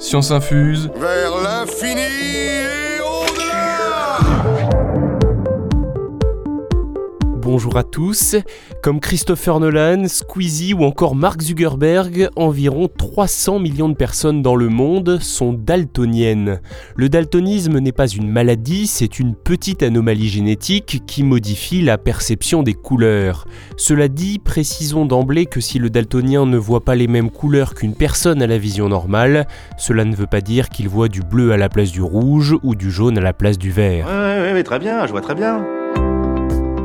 Science infuse. Vers l'infini Bonjour à tous. Comme Christopher Nolan, Squeezie ou encore Mark Zuckerberg, environ 300 millions de personnes dans le monde sont daltoniennes. Le daltonisme n'est pas une maladie, c'est une petite anomalie génétique qui modifie la perception des couleurs. Cela dit, précisons d'emblée que si le daltonien ne voit pas les mêmes couleurs qu'une personne à la vision normale, cela ne veut pas dire qu'il voit du bleu à la place du rouge ou du jaune à la place du vert. Ouais, ouais, très bien, je vois très bien.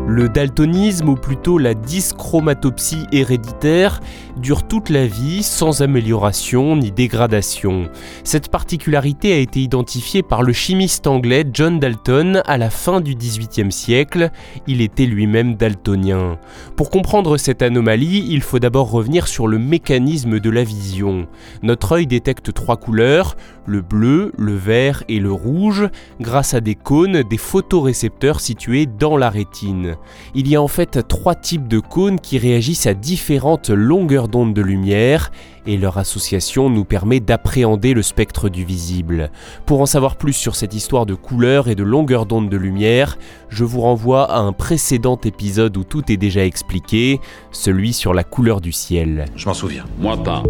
Le daltonisme, ou plutôt la dyschromatopsie héréditaire, dure toute la vie sans amélioration ni dégradation. Cette particularité a été identifiée par le chimiste anglais John Dalton à la fin du XVIIIe siècle. Il était lui-même daltonien. Pour comprendre cette anomalie, il faut d'abord revenir sur le mécanisme de la vision. Notre œil détecte trois couleurs, le bleu, le vert et le rouge, grâce à des cônes, des photorécepteurs situés dans la rétine. Il y a en fait trois types de cônes qui réagissent à différentes longueurs d'onde de lumière et leur association nous permet d'appréhender le spectre du visible. Pour en savoir plus sur cette histoire de couleurs et de longueur d'onde de lumière, je vous renvoie à un précédent épisode où tout est déjà expliqué, celui sur la couleur du ciel. Je m'en souviens. Moi pas.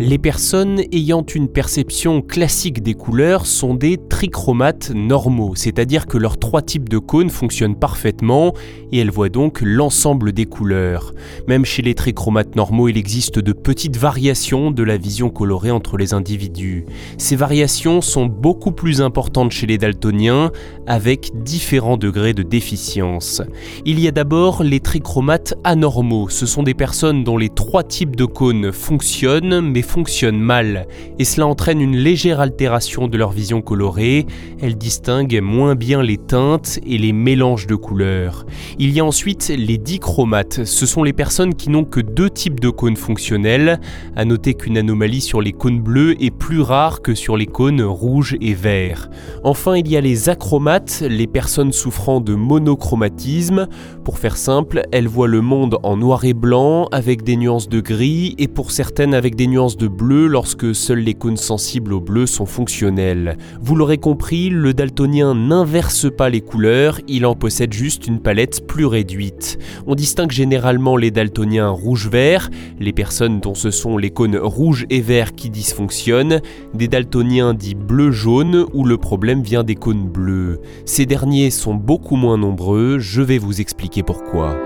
Les personnes ayant une perception classique des couleurs sont des trichromates normaux, c'est-à-dire que leurs trois types de cônes fonctionnent parfaitement et elles voient donc l'ensemble des couleurs. Même chez les trichromates normaux, il existe de petites variations de la vision colorée entre les individus. Ces variations sont beaucoup plus importantes chez les daltoniens, avec différents degrés de déficience. Il y a d'abord les trichromates anormaux, ce sont des personnes dont les trois types de cônes fonctionnent mais fonctionnent mal, et cela entraîne une légère altération de leur vision colorée, elles distinguent moins bien les teintes et les mélanges de couleurs. Il y a ensuite les dichromates, ce sont les personnes qui n'ont que deux types de cônes fonctionnels, à noter qu'une anomalie sur les cônes bleus est plus rare que sur les cônes rouges et verts. Enfin, il y a les achromates, les personnes souffrant de monochromatisme, pour faire simple, elles voient le monde en noir et blanc avec des nuances de gris et pour certaines avec des nuances de bleu lorsque seuls les cônes sensibles au bleu sont fonctionnels. Vous l'aurez compris, le daltonien n'inverse pas les couleurs, il en possède juste une palette plus réduite. On distingue généralement les daltoniens rouge-vert, les personnes dont ce sont les cônes rouges et verts qui dysfonctionnent, des daltoniens dits bleu-jaune où le problème vient des cônes bleus. Ces derniers sont beaucoup moins nombreux, je vais vous expliquer pourquoi.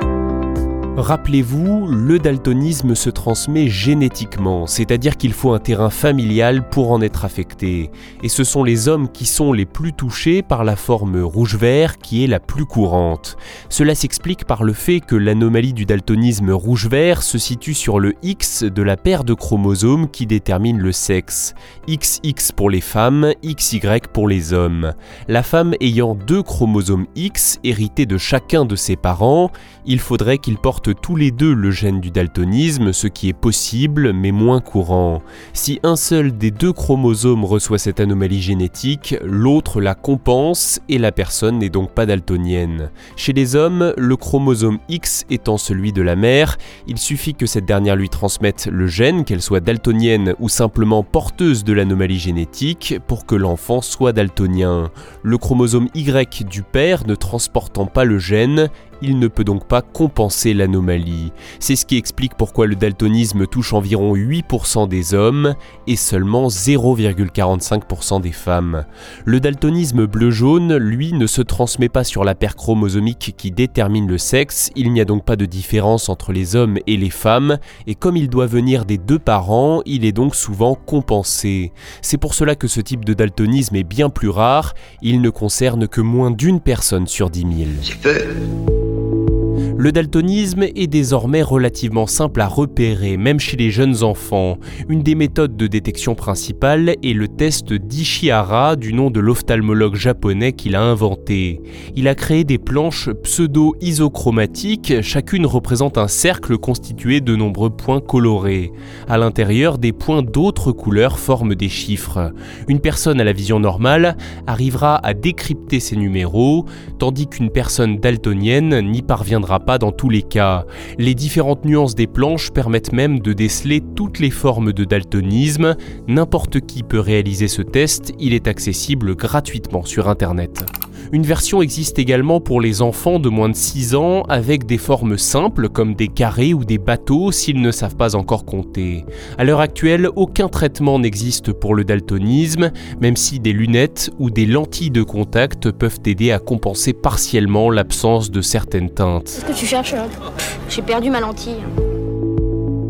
Rappelez-vous, le daltonisme se transmet génétiquement, c'est-à-dire qu'il faut un terrain familial pour en être affecté. Et ce sont les hommes qui sont les plus touchés par la forme rouge-vert qui est la plus courante. Cela s'explique par le fait que l'anomalie du daltonisme rouge-vert se situe sur le X de la paire de chromosomes qui détermine le sexe. XX pour les femmes, XY pour les hommes. La femme ayant deux chromosomes X hérités de chacun de ses parents, il faudrait qu'il porte tous les deux le gène du daltonisme, ce qui est possible mais moins courant. Si un seul des deux chromosomes reçoit cette anomalie génétique, l'autre la compense et la personne n'est donc pas daltonienne. Chez les hommes, le chromosome X étant celui de la mère, il suffit que cette dernière lui transmette le gène, qu'elle soit daltonienne ou simplement porteuse de l'anomalie génétique, pour que l'enfant soit daltonien. Le chromosome Y du père ne transportant pas le gène, il ne peut donc pas compenser l'anomalie. C'est ce qui explique pourquoi le daltonisme touche environ 8% des hommes et seulement 0,45% des femmes. Le daltonisme bleu-jaune, lui, ne se transmet pas sur la paire chromosomique qui détermine le sexe, il n'y a donc pas de différence entre les hommes et les femmes, et comme il doit venir des deux parents, il est donc souvent compensé. C'est pour cela que ce type de daltonisme est bien plus rare, il ne concerne que moins d'une personne sur 10 000. Le daltonisme est désormais relativement simple à repérer, même chez les jeunes enfants. Une des méthodes de détection principale est le test d'Ishihara, du nom de l'ophtalmologue japonais qu'il a inventé. Il a créé des planches pseudo-isochromatiques, chacune représente un cercle constitué de nombreux points colorés. À l'intérieur, des points d'autres couleurs forment des chiffres. Une personne à la vision normale arrivera à décrypter ces numéros, tandis qu'une personne daltonienne n'y parviendra pas dans tous les cas. Les différentes nuances des planches permettent même de déceler toutes les formes de daltonisme. N'importe qui peut réaliser ce test, il est accessible gratuitement sur Internet. Une version existe également pour les enfants de moins de 6 ans avec des formes simples comme des carrés ou des bateaux s'ils ne savent pas encore compter. À l'heure actuelle, aucun traitement n'existe pour le daltonisme, même si des lunettes ou des lentilles de contact peuvent aider à compenser partiellement l'absence de certaines teintes. Qu'est-ce que tu cherches J'ai perdu ma lentille.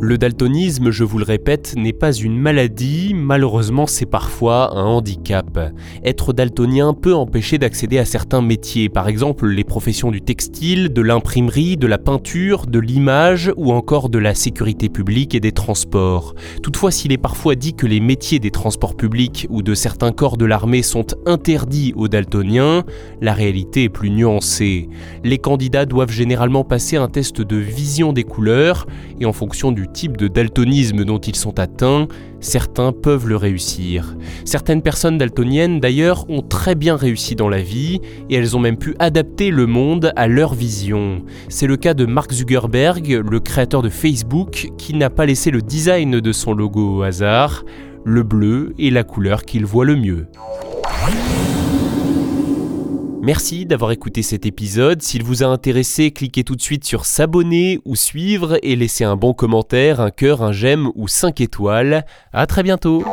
Le daltonisme, je vous le répète, n'est pas une maladie, malheureusement c'est parfois un handicap. Être daltonien peut empêcher d'accéder à certains métiers, par exemple les professions du textile, de l'imprimerie, de la peinture, de l'image ou encore de la sécurité publique et des transports. Toutefois, s'il est parfois dit que les métiers des transports publics ou de certains corps de l'armée sont interdits aux daltoniens, la réalité est plus nuancée. Les candidats doivent généralement passer un test de vision des couleurs et en fonction du type de daltonisme dont ils sont atteints, certains peuvent le réussir. Certaines personnes daltoniennes d'ailleurs ont très bien réussi dans la vie et elles ont même pu adapter le monde à leur vision. C'est le cas de Mark Zuckerberg, le créateur de Facebook, qui n'a pas laissé le design de son logo au hasard. Le bleu est la couleur qu'il voit le mieux. Merci d'avoir écouté cet épisode. S'il vous a intéressé, cliquez tout de suite sur s'abonner ou suivre et laissez un bon commentaire, un cœur, un j'aime ou 5 étoiles. À très bientôt.